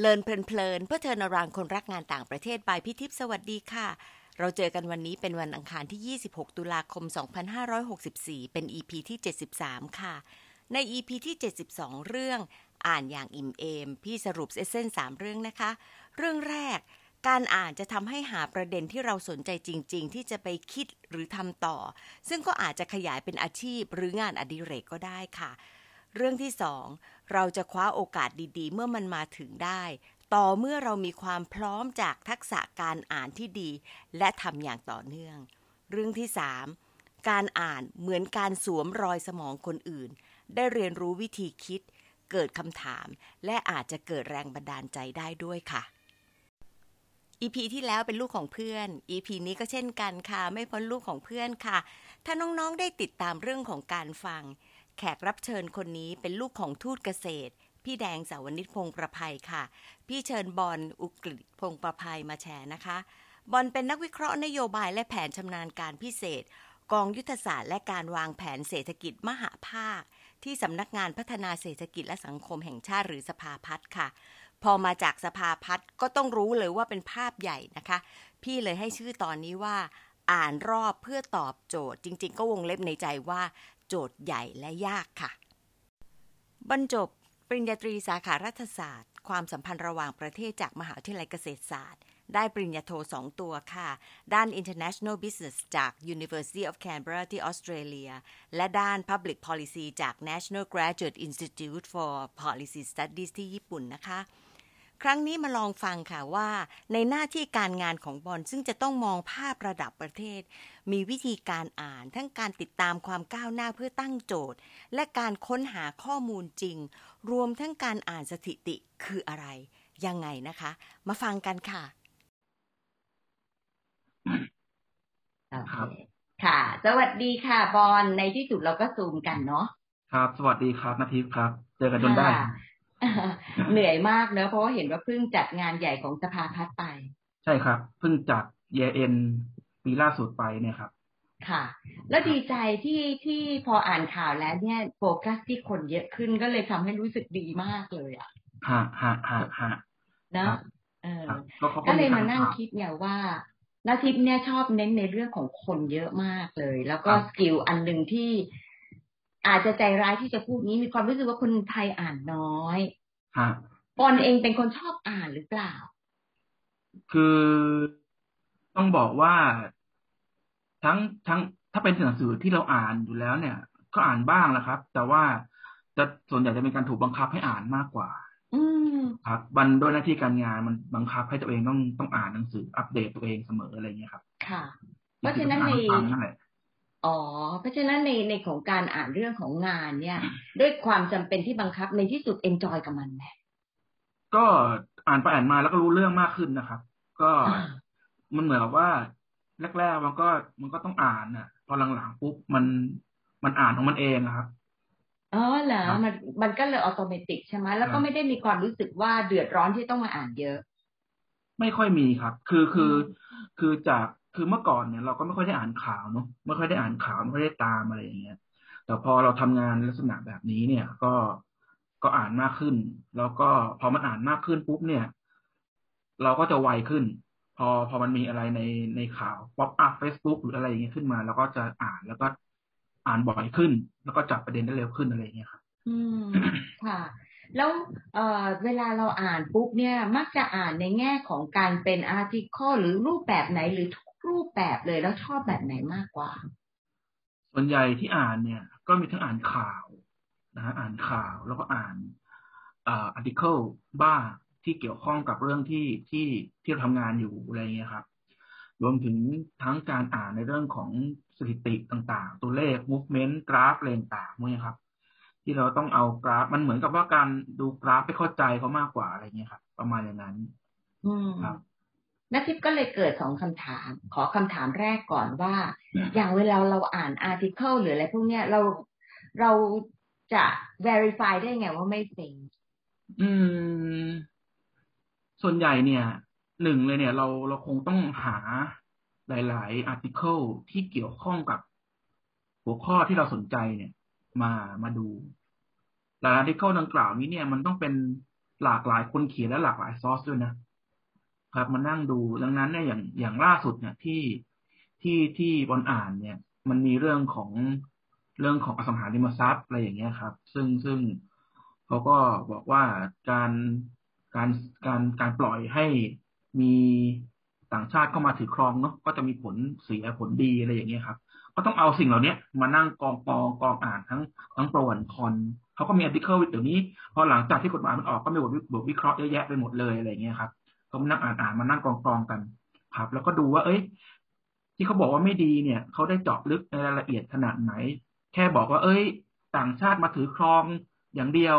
เลินเพลินๆเพื่อเทอนารางคนรักงานต่างประเทศบายพิทิพสวัสดีค่ะ เราเจอกันวันนี้เป็นวันอังคารที่ 26 ตุลาคม 2564 เป็น EP ที่ 73 ค่ะ ใน EP ที่ 72 เรื่องอ่านอย่างอิ่มเอม พี่สรุปเอเซน3เรื่องนะคะ เรื่องแรก การอ่านจะทำให้หาประเด็นที่เราสนใจจริง ๆ ที่จะไปคิดหรือทำต่อ ซึ่งก็อาจจะขยายเป็นอาชีพหรืองานอดิเรกก็ได้ค่ะ เรื่องที่สองเราจะคว้าโอกาสดีๆ เมื่อมันมาถึงได้ ต่อเมื่อเรามีความพร้อมจากทักษะการอ่านที่ดี และทำอย่างต่อเนื่อง เรื่องที่สามการอ่านเหมือนการสวมรอยสมองคนอื่น ได้เรียนรู้วิธีคิด เกิดคำถาม และอาจจะเกิดแรงบันดาลใจได้ด้วยค่ะ EP ที่แล้วเป็นลูกของเพื่อน EP นี้ก็เช่นกันค่ะ ไม่พ้นลูกของเพื่อนค่ะ ถ้าน้องๆได้ติดตามเรื่องของการฟัง แขกรับเชิญคนนี้เป็นลูกของทูตเกษตร พี่แดงสาวนิชพงประภัยค่ะ พี่เชิญบอลอุกฤษพงประภัยมาแชร์นะคะ บอลเป็นนักวิเคราะห์นโยบายและแผนชำนาญการพิเศษ กองยุทธศาสตร์และการวางแผนเศรษฐกิจมหาภาค ที่สำนักงานพัฒนาเศรษฐกิจและสังคมแห่งชาติหรือสภาพัฒน์ค่ะ พอมาจากสภาพัฒน์ก็ต้องรู้เลยว่าเป็นภาพใหญ่นะคะ พี่เลยให้ชื่อตอนนี้ว่าอ่านรอบเพื่อตอบโจทย์จริง ๆ ก็วงเล็บในใจว่า โจทย์ใหญ่และยากค่ะ บรรจบปริญญาตรีสาขารัฐศาสตร์ ความสัมพันธ์ระหว่างประเทศจากมหาวิทยาลัยเกษตรศาสตร์ ได้ปริญญาโทสองตัวค่ะ ด้าน International Business จาก University of Canberra ที่ออสเตรเลีย และด้าน Public Policy จาก National Graduate Institute for Policy Studies ที่ญี่ปุ่นนะคะ ครั้งนี้มาลองฟังค่ะว่า ในหน้าที่การงานของบอลซึ่งจะต้องมองภาพระดับประเทศ มีวิธีการอ่านทั้งการติดตามความก้าวหน้าเพื่อตั้งโจทย์ และการค้นหาข้อมูลจริง รวมทั้งการอ่านสถิติคืออะไร ยังไงนะคะ มาฟังกันค่ะครับค่ะ สวัสดีค่ะบอลในที่สุดเราก็ซูมกันเนาะครับ สวัสดีครับนาทิพย์ครับ เจอกันจนได้ค่ะ เหนื่อยมากเนอะเพราะว่าเห็นว่าเพิ่งจัดงานใหญ่ของสภาพัฒน์ไป ใช่ครับ เพิ่งจัดเยเอ็นปีล่าสุดไปเนี่ยครับ ค่ะ แล้วดีใจที่ที่พออ่านข่าวแล้วเนี่ยโฟกัสที่คนเยอะขึ้นก็เลยทำให้รู้สึกดีมากเลยอะฮะฮะฮะฮะนะครับเออครับก็เขาก็เลยมาถนั่งคิดเนี่ยว่านาทิพย์เนี่ยชอบเน้นในเรื่องของคนเยอะมากเลย แล้วก็สกิลอันหนึ่งที่ อาจจะใจร้ายที่จะพูดนี้มีความรู้สึกว่าคนไทยอ่านน้อยฮะปอนเองเป็นคนชอบอ่านหรือเปล่า คือต้องบอกว่าทั้งทั้งถ้าเป็นหนังสือที่เราอ่านอยู่แล้วเนี่ย ก็อ่านบ้างแหละครับ แต่ว่าจะส่วนใหญ่จะเป็นการถูกบังคับให้อ่านมากกว่า อืมครับบันด้วยหน้าที่การงานมันบังคับให้ตัวเองต้องต้องอ่านหนังสืออัปเดตตัวเองเสมออะไรเงี้ยครับ ค่ะ เพราะฉะนั้นในจริงๆต้ องอ่าฟังนั่นแหละอ๋อ เพราะฉะนั้นในในของการอ่านเรื่องของงานเนี่ย ด้วยความจำเป็นที่บังคับในที่สุด enjoy กับมันไหมก็อ่านไปอ่านมาแล้วก็รู้เรื่องมากขึ้นนะครับ ก็มันเหมือนกับว่าแรกๆมันก็มันก็ต้องอ่านน่ะ พอหลังๆปุ๊บมันมันอ่านของมันเองนะครับอ๋อเหรอครับมันมันก็เลย automatic ใช่ไหมแล้วครัก็บไม่ได้มีความรู้สึกว่าเดือดร้อนที่ต้องมาอ่านเยอะ ไม่ค่อยมีครับ คือคืออืมคือจาก คือเมื่อก่อนเนี่ยเราก็ไม่ค่อยได้อ่านข่าวเนาะไม่ค่อยได้อ่านข่าวไม่ค่อยได้ตามอะไรอย่างเงี้ยแต่พอเราทำงานลักษณะแบบนี้เนี่ย ก็ก็อ่านมากขึ้น แล้วก็พอมันอ่านมากขึ้นปุ๊บเนี่ย เราก็จะไวขึ้น พอพอมันมีอะไรในในข่าว pop up เฟซบุ๊กหรืออะไรอย่างเงี้ยขึ้นมาเราก็จะอ่านแล้วก็อ่านบ่อยขึ้น แล้วก็จับประเด็นได้เร็วขึ้นอะไรอย่างเงี้ยครับอืมค่ะ แล้วเอ่อเวลาเราอ่านปุ๊บเนี่ย มักจะอ่านในแง่ของการเป็นอาร์ติเคิลหรือรูปแบบไหนหรือทุก รูปแบบเลยแล้วชอบแบบไหนมากกว่า ส่วนใหญ่ที่อ่านเนี่ย ก็มีทั้งอ่านข่าวนะฮะอ่านข่าวแล้วก็อ่านอ่าอาร์ติเคิลบ้างที่เกี่ยวข้องกับเรื่องที่ที่ที่เราทำงานอยู่อะไรเงี้ยครับ รวมถึงทั้งการอ่านในเรื่องของสถิติต่างๆ ตัวเลข movement กราฟอะไรต่างๆพวกนี้ครับ ที่เราต้องเอากราฟ มันเหมือนกับว่าการดูกราฟไปเข้าใจเขามากกว่าอะไรเงี้ยครับประมาณอย่างนั้นอืมครับ นักทิพย์ก็เลยเกิดสองคำถาม ขอคำถามแรกก่อนว่า อย่างเวลาเราอ่านอาร์ติเคิลหรืออะไรพวกเนี้ยเราเราจะ verify ได้ไงว่าไม่เฟกอืม ส่วนใหญ่เนี่ยหนึ่งเลยเนี่ย เราเราคงต้องหาหลาย ๆ อาร์ติเคิลที่เกี่ยวข้องกับหัวข้อที่เราสนใจเนี่ย มามาดูหลายอาร์ติเคิลดังกล่าวนี้เนี่ยมันต้องเป็นหลากหลายคนเขียนและหลากหลายซอสด้วยนะ ครับมานั่งดูดังนั้นเนี่ยอย่างอย่างล่าสุดเนี่ยที่ที่ที่บนอ่านเนี่ย มันมีเรื่องของเรื่องของอสังหาริมทรัพย์อะไรอย่างเงี้ยครับ ซึ่งซึ่งเขาก็บอกว่าการการการการปล่อยให้มีต่างชาติเข้ามาถือครองเนาะก็จะมีผลเสียผลดีอะไรอย่างเงี้ยครับ ก็ต้องเอาสิ่งเหล่านี้มานั่งกองกองกองอ่านทั้งทั้งปรวันคอนเขาก็มีอาร์ติเคิลเดี๋ยวนี้พอหลังจากที่กฎหมายมันออกก็มีบทบทวิเคราะห์เยอะแยะไปหมดเลยอะไรเงี้ยครับ ก็มานั่งอ่านอ่านมานั่งกองกองกันครับ แล้วก็ดูว่า เอ้ย ที่เขาบอกว่าไม่ดีเนี่ยเขาได้เจาะลึกในรายละเอียดขนาดไหน แค่บอกว่า เอ้ย ต่างชาติมาถือครองอย่างเดียว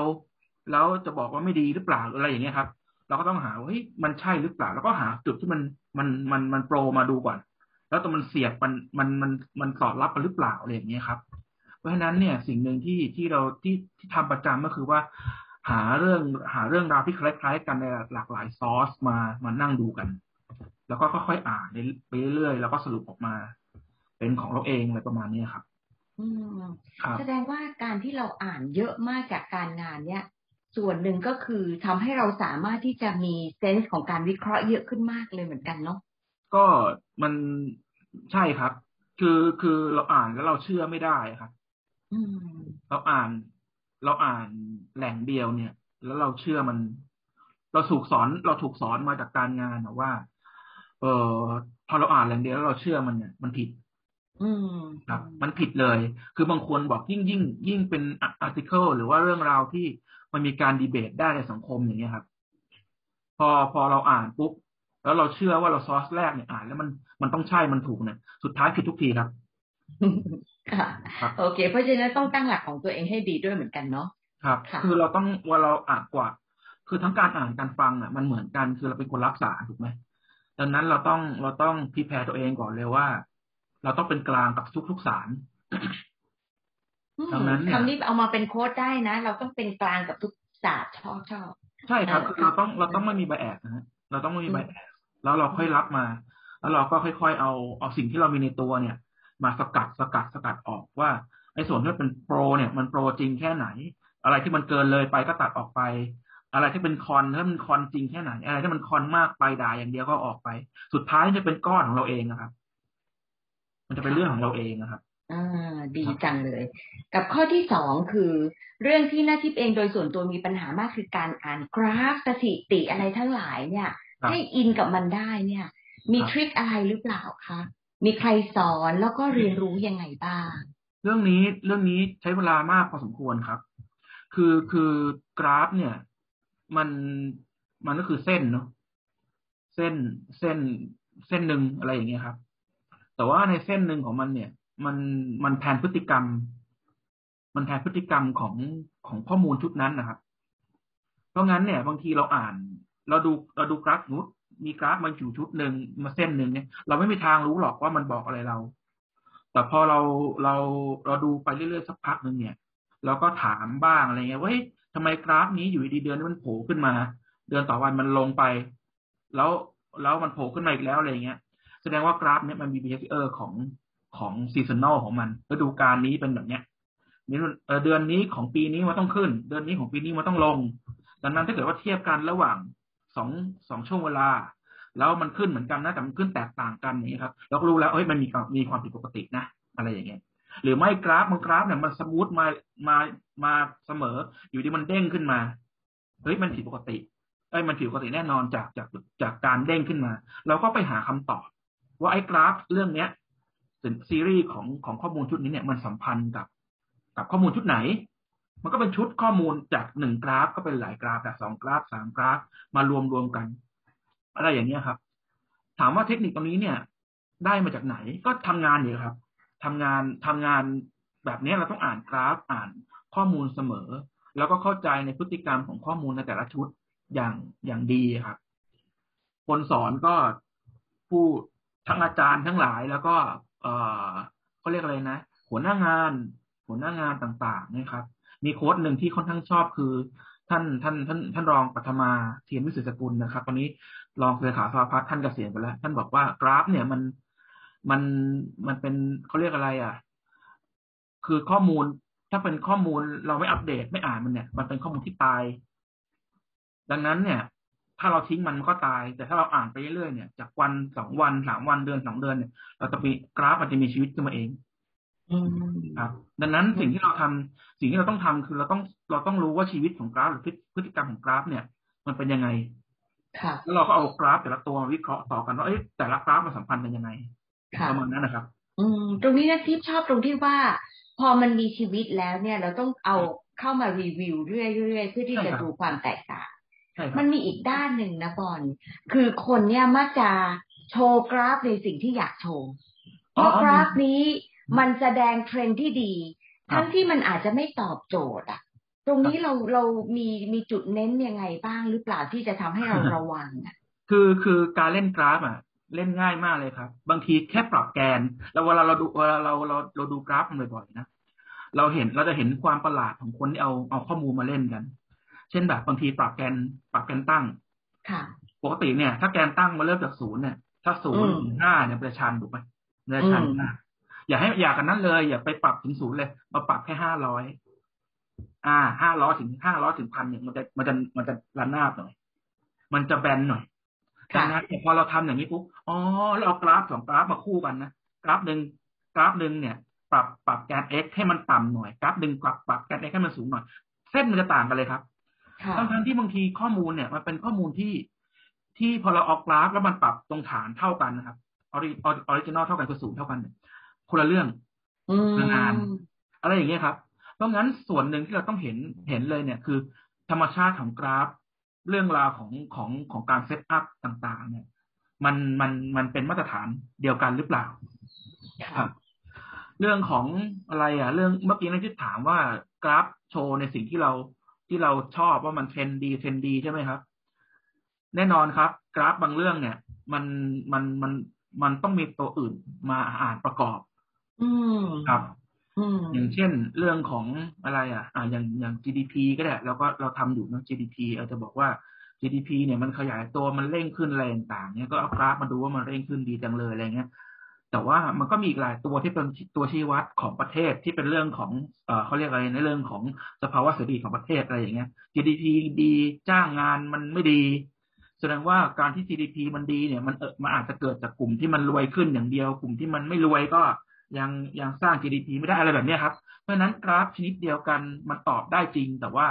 แล้วจะบอกว่าไม่ดีหรือเปล่าอะไรอย่างเงี้ยครับ เราก็ต้องหาว่าเฮ้ยมันใช่หรือเปล่า แล้วก็หาจุดที่มันมันมันมันโปรมาดูก่อน แล้วตัวมันเสียบมันมันมันมันสอดรับกันหรือเปล่าอะไรอย่างเงี้ยครับ เพราะฉะนั้นเนี่ยสิ่งหนึ่งที่ที่เราที่ที่ทำประจำก็คือว่า หาเรื่องหาเรื่องราวที่คล้ายๆ กันในหลากหลายซอสมามานั่งดูกัน แล้วก็ค่อยๆอ่านไปเรื่อยๆแล้วก็สรุปออกมา เป็นของเราเองอะไรประมาณนี้ครับอืมแสดงว่าการที่เราอ่านเยอะมากจากการงานเนี่ย ส่วนหนึ่งก็คือทำให้เราสามารถที่จะมีเซนส์ของการวิเคราะห์เยอะขึ้นมากเลยเหมือนกันเนาะก็มันใช่ครับ คือคือเราอ่านแล้วเราเชื่อไม่ได้ครับเราอ่าน เราอ่านแหล่งเดียวเนี่ย แล้วเราเชื่อมัน เราถูกสอนเราถูกสอนมาจากการงานว่า เออพอเราอ่านแหล่งเดียวแล้วเราเชื่อมันเนี่ยมันผิด อืมครับ มันผิดเลย คือบางคนบอกยิ่งยิ่งยิ่งเป็นอาร์ติเคิลหรือว่าเรื่องราวที่มันมีการดีเบตได้ในสังคมอย่างเงี้ยครับ พอพอเราอ่านปุ๊บแล้วเราเชื่อว่าเราซอสแรกเนี่ยอ่านแล้วมันมันต้องใช่มันถูกเนี่ยสุดท้ายผิดทุกทีครับ ค่ะ โอเค เพราะฉะนั้นต้องตั้งหลักของตัวเองให้ดีด้วยเหมือนกันเนาะครับ คือเราต้องว่าเราอ่านกว่า คือทั้งการอ่านการฟังอะ มันเหมือนกันคือเราเป็นคนรับสารถูกไหมดังนั้นเราต้องเราต้องพิแพรตัวเองก่อนเลยว่า เราต้องเป็นกลางกับทุกทุกสารดังนั้นคำนี้เอามาเป็นโค้ดได้นะ เราต้องเป็นกลางกับทุกศาสตร์ชอบชอบใช่ครับคือเราต้องเราต้องไม่มีใบแอบนะฮะเราต้องไม่มีใบแอบแล้วเราค่อยรับมา แล้วเราก็ค่อย ๆ เอาเอาสิ่งที่เรามีในตัวเนี่ย มาสกัดสกัดสกัดออกว่าไอ้ส่วนที่เป็นโปรเนี่ยมันโปรจริงแค่ไหน อะไรที่มันเกินเลยไปก็ตัดออกไป อะไรที่เป็นคอนถ้ามันคอนจริงแค่ไหน อะไรที่มันคอนมากไปด่าอย่างเดียวก็ออกไป สุดท้ายจะเป็นก้อนของเราเองนะครับ มันจะเป็นเรื่องของเราเองนะครับอ่าดีจังเลย กับข้อที่สองคือ เรื่องที่หน้าที่เองโดยส่วนตัวมีปัญหามากคือการอ่านกราฟสถิติอะไรทั้งหลายเนี่ย ให้อินกับมันได้เนี่ย มีทริคอะไรหรือเปล่าคะ มีใครสอนแล้วก็เรียนรู้ยังไงบ้าง เรื่องนี้เรื่องนี้ใช้เวลามากพอสมควรครับ คือคือกราฟเนี่ย มันมันก็คือเส้นเนาะเส้นเส้นเส้นหนึ่งอะไรอย่างเงี้ยครับ แต่ว่าในเส้นหนึ่งของมันเนี่ย มันมันแทนพฤติกรรม มันแทนพฤติกรรมของของข้อมูลชุดนั้นนะครับ เพราะงั้นเนี่ย บางทีเราอ่าน เราดูเราดูกราฟนุด มีกราฟมันอยู่ชุดหนึ่งมาเส้นหนึ่งเนี่ย เราไม่มีทางรู้หรอกว่ามันบอกอะไรเรา แต่พอเราเราเราดูไปเรื่อยๆสักพักหนึ่งเนี่ย เราก็ถามบ้างอะไรเงี้ยว่าเฮ้ยทำไมกราฟนี้อยู่ดีเดือนนี้มันโผล่ขึ้นมา เดือนต่อมามันลงไป แล้วแล้วมันโผล่ขึ้นมาอีกแล้วอะไรเงี้ย แสดงว่ากราฟเนี่ยมันมี behavior ของของ seasonal ของมันฤดูกาลนี้เป็นแบบเนี้ยนี่เดือนนี้ของปีนี้มันต้องขึ้น เดือนนี้ของปีนี้มันต้องลง ดังนั้นถ้าเกิดว่าเทียบกันระหว่าง สองสองช่วงเวลา แล้วมันขึ้นเหมือนกันนะแต่มันขึ้นแตกต่างกันอย่างนี้ครับเราก็รู้แล้วเฮ้ยมันมีมีความผิดปกตินะ อะไรอย่างเงี้ยหรือไม่กราฟมันกราฟเนี่ยมัน smooth มามามาเสมอ อยู่ดีมันเด้งขึ้นมาเฮ้ยมันผิดปกติเอ้ยมันผิดปกติแน่นอนจากจากจากการเด้งขึ้นมา เราก็ไปหาคำตอบ ว่าไอ้กราฟเรื่องเนี้ยซีรีส์ของของข้อมูลชุดนี้เนี่ยมันสัมพันธ์กับ กับข้อมูลชุดไหน มันก็เป็นชุดข้อมูลจากหนึ่งกราฟก็เป็นหลายกราฟแบบสองกราฟสามกราฟมารวมรวมกัน อะไรอย่างเนี้ยครับ ถามว่าเทคนิคตรงนี้เนี่ย ได้มาจากไหนก็ทำงานอยู่ครับทำงานทำงานแบบนี้เราต้องอ่านกราฟอ่านข้อมูลเสมอ แล้วก็เข้าใจในพฤติกรรมของข้อมูลในแต่ละชุดอย่างอย่างดีครับ คนสอนก็ผู้ทั้งอาจารย์ทั้งหลายแล้วก็ เออเขาเรียกอะไรนะหัวหน้างาน หัวหน้างานต่างๆนะครับ มีโค้ดหนึ่งที่ค่อนข้างชอบคือ ท่านท่านท่านท่านรองปัทมาเทียนวิสุทธิสกุลนะครับ ตอนนี้รองเลขาสภาพัฒน์ท่านเกษียณไปแล้ว ท่านบอกว่ากราฟ เนี่ยมันมันมันเป็นเขาเรียกอะไร อะ คือข้อมูลถ้าเป็นข้อมูลเราไม่อัปเดตไม่อ่านมันเนี่ย มันเป็นข้อมูลที่ตาย ดังนั้นเนี่ย ถ้าเราทิ้งมันมันก็ตาย แต่ถ้าเราอ่านไปเรื่อยๆเนี่ยจากวันสองวันสามวันเดือนสองเดือนเนี่ยเราจะมีกราฟมันจะมีชีวิตขึ้นมาเอง ครับดังนั้นสิ่งที่เราทำสิ่งที่เราต้องทำคือเราต้องเราต้องรู้ว่าชีวิตของกราฟหรือพฤติกรรมของกราฟ เนี่ย มันเป็นยังไงค่ะแล้วเราก็เอากราฟแต่ละตัวมาวิเคราะห์ต่อกันว่าเอ๊ะแต่ละกราฟมันสัมพันธ์กันยังไงค่ะประมาณนั้นนะครับ อืม ตรงนี้นะที่ชอบตรงที่ว่า พอมันมีชีวิตแล้วเนี่ย เราต้องเอาเข้ามารีวิวเรื่อยๆเพื่อที่ใช่จะครับดูความแตกต่างใช่ครัมับนมีอีกด้านหนึ่งนะบอลคือคนเนี่ยมักจะโชว์กราฟในสิ่งที่อยากโชว์เพอ๋อราะอ๋อกราฟนี้ มันแสดงเทรนด์ที่ดีครับทั้งที่มันอาจจะไม่ตอบโจทย์อะ ตรงนี้เราเรามีมีจุดเน้นยังไงบ้างหรือเปล่าที่จะทำให้เราระวังอะคือคือการเล่นกราฟอะเล่นง่ายมากเลยครับ บางทีแค่ปรับแกน แล้วเวลาเราดูเวลาเราเราเราดูกราฟมันบ่อยๆนะเราเห็นเราจะเห็นความประหลาดของคนที่เอาเอาข้อมูลมาเล่นกัน เช่นแบบบางทีปรับแกนปรับแกนตั้งค่ะปกติเนี่ย ถ้าแกนตั้งมาเริ่มจากศูนย์เนี่ย ถ้าศูนย์อืมถึงห้าเนี่ยมันจะชันถูกไหมมันจะชันอืมมาก อย่าให้อย่ากันนั้นเลย อย่าไปปรับถึงศูนย์เลย มาปรับแค่ห้าร้อยอ่าห้าร้อยถึงห้าร้อยถึงพันเนี่ยมันจะมันจะมันจะระนาบหน่อย มันจะแบนหน่อยดัค่ะงนั้นเนี่ยพอเราทำอย่างนี้ปุ๊บอ๋อเราเอากราฟสองกราฟมาคู่กันนะกราฟหนึ่งกราฟหนึ่งเนี่ย ปรับปรับแกน x ให้มันต่ำหน่อยกราฟหนึ่งปรับปรับแกน x ให้มันสูงหน่อย เส้นมันจะต่างกันเลยครับค่ะทั้งๆที่บางทีข้อมูลเนี่ย มันเป็นข้อมูลที่ที่พอเราออกกราฟแล้วมันปรับตรงฐานเท่ากันนะครับ ori original เท่ากันคือศูนย์เท่ากันเนี่ย คนละเรื่องอืมงาน อะไรอย่างเงี้ยครับ เพราะงั้นส่วนหนึ่งที่เราต้องเห็นเห็นเลยเนี่ยคือ ธรรมชาติของกราฟ เรื่องราวของของของการ set up ต่างๆ เนี่ย มันมันมันเป็นมาตรฐานเดียวกันหรือเปล่าค่ะเรื่องของอะไรอะ เรื่องเมื่อกี้นักที่ถามว่ากราฟโชว์ในสิ่งที่เราที่เราชอบว่ามันเทรนดีเทรนดีใช่ไหมครับ แน่นอนครับ กราฟบางเรื่องเนี่ย มันมันมันมันต้องมีตัวอื่นมาอ่านประกอบ อืมครับอืมอย่างเช่นเรื่องของอะไรอะอ่าอย่างอย่าง GDP ก็ได้เราก็เราทำอยู่นะ GDP เราจะบอกว่า GDP เนี่ยมันขยายตัวมันเร่งขึ้นอะไรต่างๆเนี่ยก็เอากราฟมาดูว่ามันเร่งขึ้นดีจังเลยอะไรเงี้ย แต่ว่ามันก็มีอีกหลายตัวที่เป็นตัวชี้วัดของประเทศที่เป็นเรื่องของเอ่อเขาเรียกอะไรในเรื่องของสภาวะเศรษฐกิจของประเทศอะไรอย่างเงี้ย GDP ดีจ้างงานมันไม่ดีแสดงว่าการที่ GDP มันดีเนี่ยมันเออมันอาจจะเกิดจากกลุ่มที่มันรวยขึ้นอย่างเดียว กลุ่มที่มันไม่รวยก็ ยังยังสร้าง GDP ไม่ได้อะไรแบบนี้ครับ เพราะฉะนั้นกราฟชนิดเดียวกันมันตอบได้จริง แต่ว่า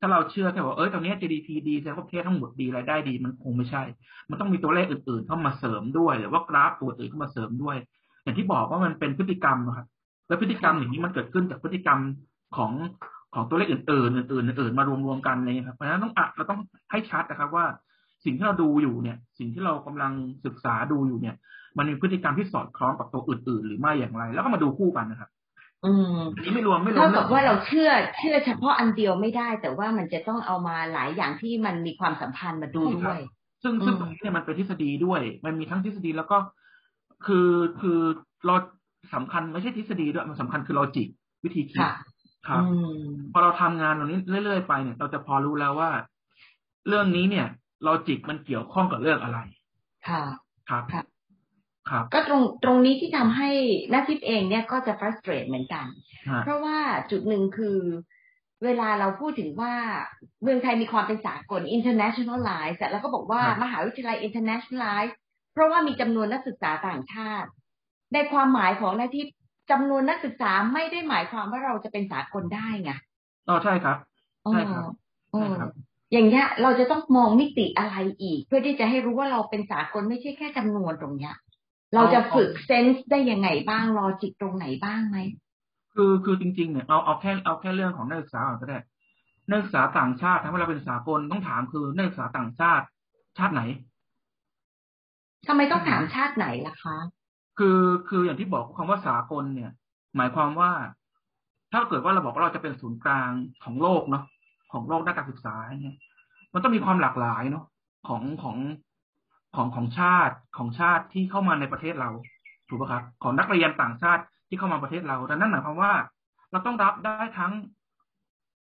ถ้าเราเชื่อแค่ว่าเออตอนนี้ GDP ดีแสดงว่าประเทศทั้งหมดดีรายได้ดีมันคงไม่ใช่ มันต้องมีตัวเลขอื่นๆ เข้ามาเสริมด้วย หรือว่ากราฟตัวอื่นเข้ามาเสริมด้วย อย่างที่บอกว่ามันเป็นพฤติกรรมนะครับแล้วพฤติกรรมอย่างนี้มันเกิดขึ้นจากพฤติกรรมของของตัวเลขอื่นๆอื่นๆอื่นๆมารวมๆกันเลยครับเพราะฉะนั้นต้องอะเราต้องให้ชัดนะครับว่าสิ่งที่เราดูอยู่เนี่ย สิ่งที่เรากำลังศึกษาดูอยู่เนี่ย มันมีพฤติกรรมที่สอดคล้องกับตัวอื่น ๆ หรือไม่อย่างไร แล้วก็มาดูคู่กันนะครับอืมอันนี้ไม่รวมไม่รวเท่ามกับว่าเราเชื่อเชื่อเฉพาะอันเดียวไม่ได้ แต่ว่ามันจะต้องเอามาหลายอย่างที่มันมีความสัมพันธ์มาดูด้วย ซึ่งซึ่งอืมตรงนี้เนี่ยมันเป็นทฤษฎีด้วย มันมีทั้งทฤษฎีแล้วก็ คือคือเราสำคัญไม่ใช่ทฤษฎีด้วยมันสำคัญคือลอจิกวิธีคิดค่ะครับอืมพอเราทำงานตรงนี้เรื่อยๆไปเนี่ย เราจะพอรู้แล้วว่า เรื่องนี้เนี่ยลอจิกมันเกี่ยวข้องกับเรื่องอะไร ค่ะครับค่ะครับ ก็ตรงตรงนี้ที่ทำให้นักทิพย์เองเนี่ยก็จะ frustrate เหมือนกันฮะเพราะว่าจุดหนึ่งคือเวลาเราพูดถึงว่าเมืองไทยมีความเป็นสากล internationalize อะแล้วก็บอกว่าครับมหาวิทยาลัย internationalize เพราะว่ามีจำนวนนักศึกษาต่างชาติ ในความหมายของนักที่จำนวนนักศึกษาไม่ได้หมายความว่าเราจะเป็นสากลได้ไงอ๋อใช่ครับใช่ครับเออใช่ครับอย่างเงี้ยเราจะต้องมองมิติอะไรอีก เพื่อที่จะให้รู้ว่าเราเป็นสากลไม่ใช่แค่จำนวนตรงเนี้ย เราจะฝึกเซนส์ได้ยังไงบ้างลอจิกตรงไหนบ้างไหมคือคือจริงๆเนี่ยเอาเอาแค่เอาแค่เรื่องของนักศึกษาก่อนก็ได้นักศึกษาต่างชาติทำให้เราเป็นสากลต้องถามคือนักศึกษาต่างชาติ ชาติไหนทำไมต้องถามชาติไหนล่ะคะ คือคืออย่างที่บอกคำว่าสากลเนี่ย หมายความว่า ถ้าเกิดว่าเราบอกว่าเราจะเป็นศูนย์กลางของโลกเนาะของโลกด้านการศึกษาเนี่ยมันต้องมีความหลากหลายเนาะของของ ของของชาติของชาติที่เข้ามาในประเทศเรา ถูกป่ะครับ ของนักเรียนต่างชาติที่เข้ามาประเทศเราดังนั้นหมายความว่า เราต้องรับได้ทั้ง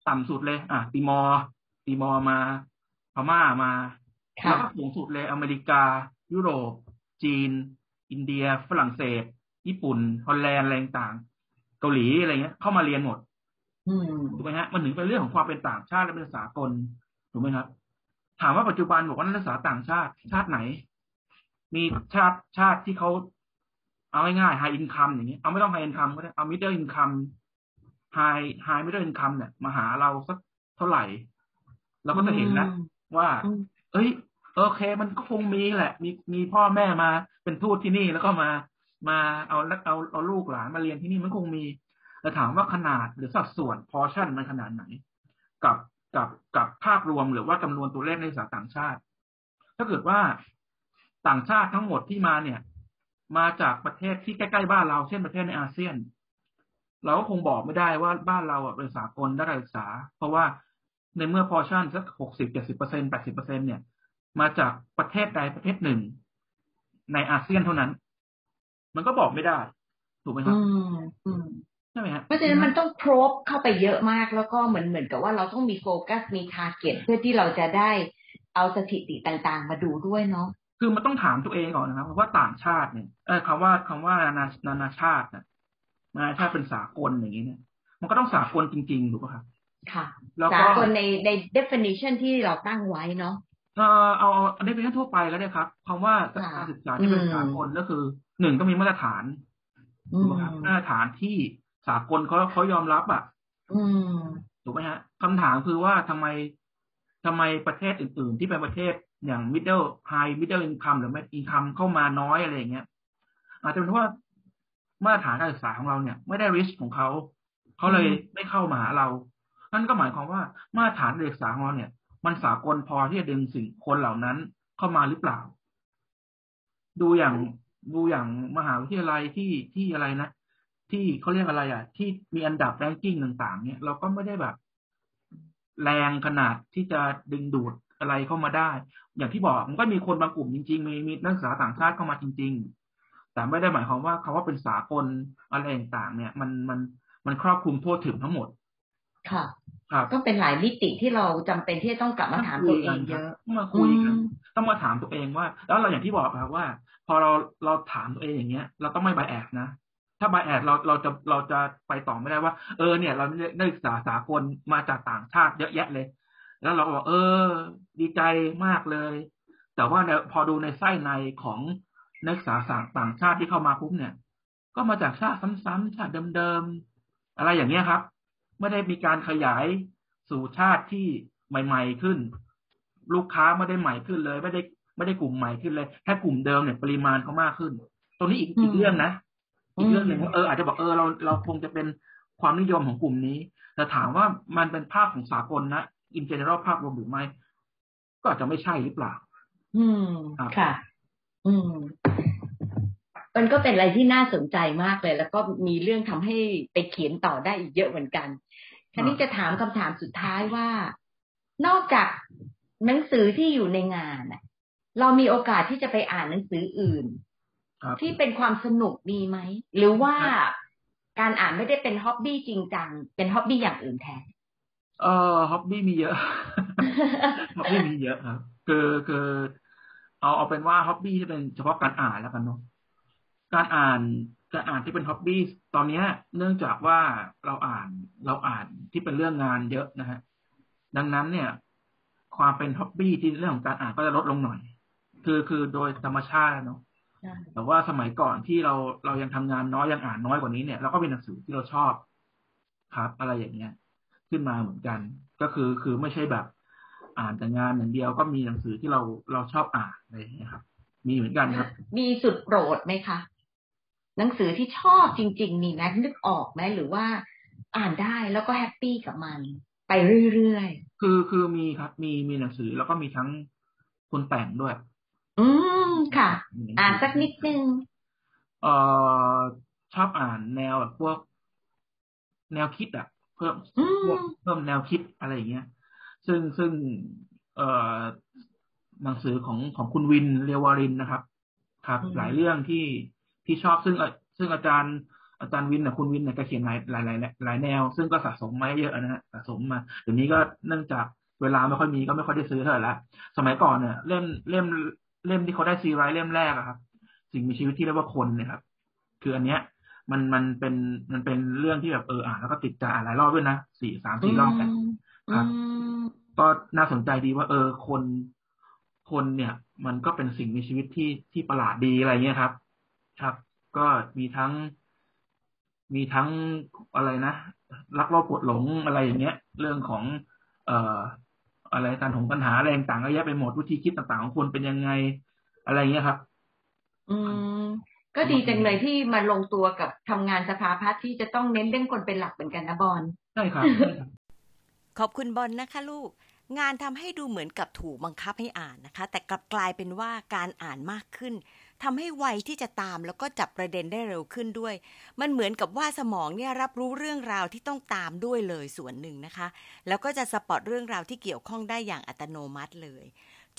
ต่ำสุดเลย อะติมอร์ติมอร์มาพม่ามาค่ะแล้วก็สูงสุดเลยอเมริกา ยุโรป จีน อินเดีย ฝรั่งเศส ญี่ปุ่นฮอลแลนด์อะไรต่างๆเกาหลีอะไรเงี้ย เข้ามาเรียนหมดอืมถูกไหมฮะมันถึงเป็นเรื่องของความเป็นต่างชาติและเป็นสากลถูกไหมครับ ถามว่าปัจจุบันบอกว่านักศึกษาต่างชาติ ชาติไหน มีชาติชาติที่เขาเอาง่ายๆ high income อย่างนี้ เอาไม่ต้อง high income ก็ได้ เอา middle income high high middle income เนี่ย มาหาเราสักเท่าไหร่ เราก็จะเห็นนะว่า เอ้ย โอเค มันก็คงมีแหละ มีมีพ่อแม่มาเป็นทูตที่นี่แล้วก็มา มาเอาเอาเอาลูกหลานมาเรียนที่นี่มันคงมีแต่ถามว่าขนาดหรือสัดส่วนพอชั่นมันขนาดไหน กับ กับกับภาพรวมหรือว่าจำนวนตัวเลขในสาต่างชาติ ถ้าเกิดว่าต่างชาติทั้งหมดที่มาเนี่ย มาจากประเทศที่ใกล้ๆบ้านเราเช่นประเทศในอาเซียน เราก็คงบอกไม่ได้ว่าบ้านเราเป็นสากลด้านการศึกษา เพราะว่าในเมื่อพอชั่นสักหกสิบเจ็ดสิบเปอร์เซ็นแปดสิบเปอร์เซ็นเนี่ย มาจากประเทศใดประเทศหนึ่ง ในอาเซียนเท่านั้น มันก็บอกไม่ได้ ถูกไหมครับ ใช่ไหมฮะเพราะฉะนั้นมันต้องครบเข้าไปเยอะมากแล้วก็เหมือนเหมือนกับว่าเราต้องมีโฟกัสมี target เพื่อที่เราจะได้เอาสถิติต่างๆ มาดูด้วยเนาะคือมันต้องถามตัวเองก่อนนะครับว่าต่างชาติเนี่ยเออคำว่าคำว่านานานาชาตินะนานาชาติเป็นสากลอย่างนี้เนี่ย มันก็ต้องสากลจริงๆถูกป่ะครับค่ะสากลในใน definition ที่เราตั้งไว้เนาะเออเอาเอา definition ทั่วไปแล้วเนี่ยครับคำว่าการศึกษาที่เป็นสากลก็คือหนึ่งต้องมีมาตรฐานถูกไหมครับมาตรฐานที่ สากลเขาเขายอมรับอะถูกไหมฮะคำถามคือว่าทำไมทำไมประเทศอื่น ๆ ที่เป็นประเทศอย่าง middle high middle income หรือ income เข้ามาน้อยอะไรอย่างเงี้ย อาจจะเป็นเพราะว่ามาตรฐานการศึกษาของเราเนี่ย ไม่ได้ risk ของเขา เขาเลยไม่เข้ามาหาเรา นั่นก็หมายความว่ามาตรฐานการศึกษาของเราเนี่ย มันสากลพอที่จะดึงสิ่งคนเหล่านั้นเข้ามาหรือเปล่า ดูอย่างดูอย่างมหาวิทยาลัยที่ที่อะไรนะ ที่เขาเรียกอะไรอะ ที่มีอันดับแรงกิ้งต่าง ๆ เนี่ยเราก็ไม่ได้แบบ แรงขนาดที่จะดึงดูดอะไรเข้ามาได้ อย่างที่บอกมันก็มีคนบางกลุ่มจริง ๆ มีมีนักศึกษาต่างชาติเข้ามาจริง ๆ แต่ไม่ได้หมายความว่าคาว่าเป็นสากลอะไรต่างๆ เนี่ย มันมันมันครอบคลุมทั่วถึงทั้งหมด ค่ะครับก็เป็นหลายมิติที่เราจำเป็นที่จะต้องกลับมาถามตัวเองเยอะมาคุยกันต้องมาถามตัวเองว่า แล้วเราอย่างที่บอกครับว่า พอเราเราถามตัวเองอย่างเงี้ย เราต้องไม่บายแอบนะ ถ้าบายแอดเราเราจะเราจะไปต่อไม่ได้ว่า เออเนี่ย เราได้ศึกษาสากลมาจากต่างชาติเยอะแยะเลย แล้วเราบอกเออ ดีใจมากเลย แต่ว่าพอดูในไส้ในของนักศึกษาต่างชาติที่เข้ามาปุ๊บเนี่ย ก็มาจากชาติซ้ำๆชาติเดิมๆอะไรอย่างเงี้ยครับ ไม่ได้มีการขยายสู่ชาติที่ใหม่ ๆขึ้น ลูกค้าไม่ได้ใหม่ขึ้นเลย ไม่ได้ไม่ได้กลุ่มใหม่ขึ้นเลยแค่กลุ่มเดิมเนี่ยปริมาณเขามากขึ้น ตรงนี้อีกอีกเรื่องนะ อีกเรื่องหนึ่งว่าเอออาจจะบอกเออเราเราคงจะเป็นความนิยมของกลุ่มนี้ แต่ถามว่ามันเป็นภาพของสากลนะอินเจเนอรัลภาพรวมหรือไม่ ก็อาจจะไม่ใช่หรือเปล่า อืมค่ะ อืม มันก็เป็นอะไรที่น่าสนใจมากเลย แล้วก็มีเรื่องทำให้ไปเขียนต่อได้อีกเยอะเหมือนกันทีนี้จะถามคำถามสุดท้ายว่า นอกจากหนังสือที่อยู่ในงานเรามีโอกาสที่จะไปอ่านหนังสืออื่น ที่เป็นความสนุกมีไหม หรือว่าการอ่านไม่ได้เป็นฮ็อบบี้จริงจัง เป็นฮ็อบบี้อย่างอื่นแทน เออฮ็อบบี้มีเยอะฮ็อบบี้มีเยอะครับคือคือเอาเอาเป็นว่าฮ็อบบี้ที่เป็นเฉพาะการอ่านแล้วกันเนาะการอ่านการอ่านที่เป็นฮ็อบบี้ตอนนี้เนื่องจากว่าเราอ่านเราอ่านที่เป็นเรื่องงานเยอะนะฮะดังนั้นเนี่ย ความเป็นฮ็อบบี้ที่เรื่องของการอ่านก็จะลดลงหน่อย คือคือโดยธรรมชาติเนาะ แต่ว่าสมัยก่อนที่เราเรายังทำงานน้อยยังอ่านน้อยกว่านี้เนี่ยเราก็มีหนังสือที่เราชอบครับ อะไรอย่างเงี้ย ขึ้นมาเหมือนกัน ก็คือคือไม่ใช่แบบอ่านแต่งานอย่างเดียวก็มีหนังสือที่เราเราชอบอ่านอะไรอย่างเงี้ยครับ มีเหมือนกันครับ มีสุดโปรดไหมคะหนังสือที่ชอบจริง ๆ มีไหมนึกออกไหมหรือว่าอ่านได้แล้วก็ happy กับมัน ไปเรื่อยๆคือคือมีครับ มีมีหนังสือแล้วก็มีทั้งคนแต่งด้วย อืม ค่ะ อ่านสักนิดนึงเอ่อชอบอ่านแนวแบบพวก แนวคิดอะเพิ่มพวกเพิ่มแนวคิดอะไรอย่างเงี้ย ซึ่งซึ่ง เอ่อหนังสือของของคุณวินเรวารินนะครับ ครับ หลายเรื่องที่ที่ชอบซึ่งซึ่งอาจารย์อาจารย์วินนะคุณวินเนี่ยก็เขียนหลายหลายหลายหลายแนว ซึ่งก็สะสมมาเยอะนะฮะสะสมมาเดี๋ยวนี้ก็เนื่องจากเวลาไม่ค่อยมีก็ไม่ค่อยได้ซื้อเท่าไหร่ละสมัยก่อนเนี่ยเล่มเล่ม เล่มที่เขาได้ซีไรเล่มแรกอะครับ สิ่งมีชีวิตที่เรียกว่าคนเนี่ยครับ คืออันเนี้ย มันมันเป็นมันเป็นเรื่องที่แบบเอออ่านแล้วก็ติดใจอ่านหลายรอบด้วยนะสี่สามสี่รอบแต่ครับก็น่าสนใจดีว่า เออ คนคนเนี่ย มันก็เป็นสิ่งมีชีวิตที่ที่ประหลาดดีอะไรเงี้ยครับ ครับ ก็มีทั้ง มีทั้งอะไรนะรักรอบปวดหลงอะไรอย่างเงี้ย เรื่องของ เอ่อ อะไรการถงปัญหาอะไรต่างๆก็แยะไปหมดวิธีคิดต่างๆของคนเป็นยังไงอะไรเงี้ยครับ อืม ก็ดีจังเลยที่มาลงตัวกับทำงานสภาพัฒน์ที่จะต้องเน้นเรื่องคนเป็นหลักเหมือนกันนะบอลใช่ครับ ขอบคุณบอลนะคะลูก งานทำให้ดูเหมือนกับถูกบังคับให้อ่านนะคะ แต่กลับกลายเป็นว่าการอ่านมากขึ้น ทำให้ไวที่จะตามแล้วก็จับประเด็นได้เร็วขึ้นด้วย มันเหมือนกับว่าสมองเนี่ยรับรู้เรื่องราวที่ต้องตามด้วยเลยส่วนหนึ่งนะคะ แล้วก็จะสปอตเรื่องราวที่เกี่ยวข้องได้อย่างอัตโนมัติเลย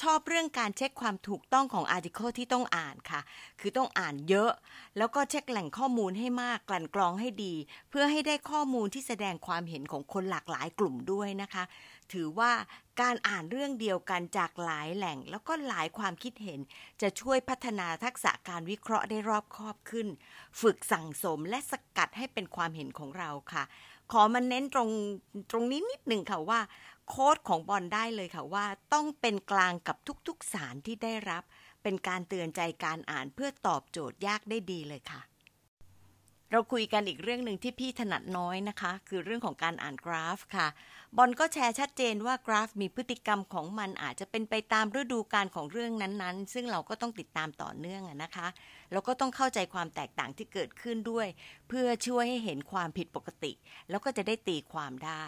ชอบเรื่องการเช็คความถูกต้องของอาร์ติเคิลที่ต้องอ่านค่ะ คือต้องอ่านเยอะ แล้วก็เช็คแหล่งข้อมูลให้มากกลั่นกรองให้ดี เพื่อให้ได้ข้อมูลที่แสดงความเห็นของคนหลากหลายกลุ่มด้วยนะคะ ถือว่าการอ่านเรื่องเดียวกันจากหลายแหล่ง แล้วก็หลายความคิดเห็น จะช่วยพัฒนาทักษะการวิเคราะห์ได้รอบคอบขึ้น ฝึกสั่งสมและสกัดให้เป็นความเห็นของเราค่ะ ขอมันเน้นตรงตรงนี้นิดหนึ่งค่ะว่า โค้ดของบอลได้เลยค่ะว่า ต้องเป็นกลางกับทุกๆสารที่ได้รับ เป็นการเตือนใจการอ่านเพื่อตอบโจทย์ยากได้ดีเลยค่ะ เราคุยกันอีกเรื่องหนึ่งที่พี่ถนัดน้อยนะคะ คือเรื่องของการอ่านกราฟค่ะ บอลก็แชร์ชัดเจนว่ากราฟมีพฤติกรรมของมันอาจจะเป็นไปตามฤดูกาลของเรื่องนั้นๆ ซึ่งเราก็ต้องติดตามต่อเนื่องนะคะ แล้วก็ต้องเข้าใจความแตกต่างที่เกิดขึ้นด้วย เพื่อช่วยให้เห็นความผิดปกติ แล้วก็จะได้ตีความได้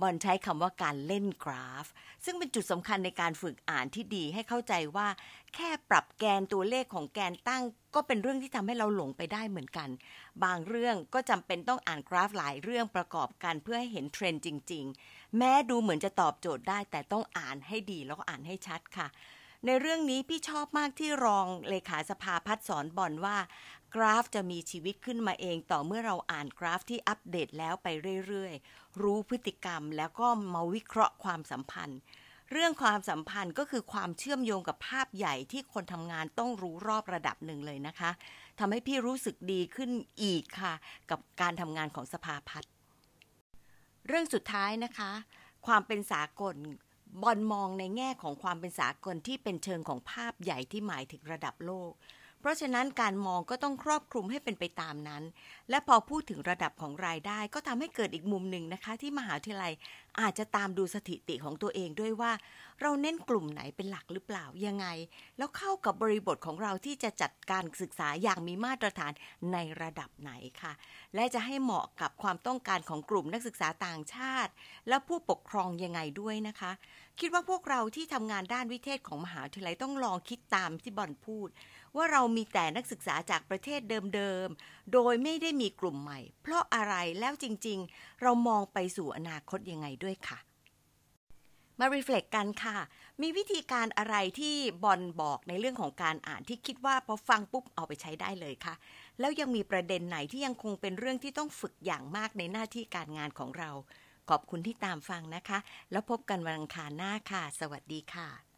บอลใช้คำว่าการเล่นกราฟ ซึ่งเป็นจุดสำคัญในการฝึกอ่านที่ดีให้เข้าใจว่า แค่ปรับแกนตัวเลขของแกนตั้ง ก็เป็นเรื่องที่ทำให้เราหลงไปได้เหมือนกัน บางเรื่องก็จำเป็นต้องอ่านกราฟหลายเรื่องประกอบกันเพื่อให้เห็นเทรนด์จริง ๆ แม้ดูเหมือนจะตอบโจทย์ได้ แต่ต้องอ่านให้ดีแล้วก็อ่านให้ชัดค่ะ ในเรื่องนี้พี่ชอบมากที่รองเลขาสภาพัฒสอนบอลว่า กราฟจะมีชีวิตขึ้นมาเองต่อเมื่อเราอ่านกราฟที่อัปเดตแล้วไปเรื่อยๆ รู้พฤติกรรมแล้วก็มาวิเคราะห์ความสัมพันธ์ เรื่องความสัมพันธ์ก็คือความเชื่อมโยงกับภาพใหญ่ที่คนทำงานต้องรู้รอบระดับหนึ่งเลยนะคะทำให้พี่รู้สึกดีขึ้นอีกค่ะ กับการทำงานของสภาพัฒน์เรื่องสุดท้ายนะคะ ความเป็นสากล บอลมองในแง่ของความเป็นสากลที่เป็นเชิงของภาพใหญ่ที่หมายถึงระดับโลก เพราะฉะนั้นการมองก็ต้องครอบคลุมให้เป็นไปตามนั้น และพอพูดถึงระดับของรายได้ก็ทำให้เกิดอีกมุมหนึ่งนะคะ ที่มหาวิทยาลัย อาจจะตามดูสถิติของตัวเองด้วยว่า เราเน้นกลุ่มไหนเป็นหลักหรือเปล่ายังไง แล้วเข้ากับบริบทของเราที่จะจัดการศึกษาอย่างมีมาตรฐานในระดับไหนค่ะ และจะให้เหมาะกับความต้องการของกลุ่มนักศึกษาต่างชาติ และผู้ปกครองยังไงด้วยนะคะ คิดว่าพวกเราที่ทำงานด้านวิเทศของมหาวิทยาลัยต้องลองคิดตามที่บอลพูด ว่าเรามีแต่นักศึกษาจากประเทศเดิมๆ โดยไม่ได้มีกลุ่มใหม่ เพราะอะไรแล้วจริงๆ เรามองไปสู่อนาคตยังไงด้วยค่ะ มารีเฟล็กกันค่ะ มีวิธีการอะไรที่บอลบอกในเรื่องของการอ่านที่คิดว่าพอฟังปุ๊บเอาไปใช้ได้เลยค่ะแล้วยังมีประเด็นไหนที่ยังคงเป็นเรื่องที่ต้องฝึกอย่างมากในหน้าที่การงานของเรา ขอบคุณที่ตามฟังนะคะ แล้วพบกันวันอังคารหน้าค่ะ สวัสดีค่ะ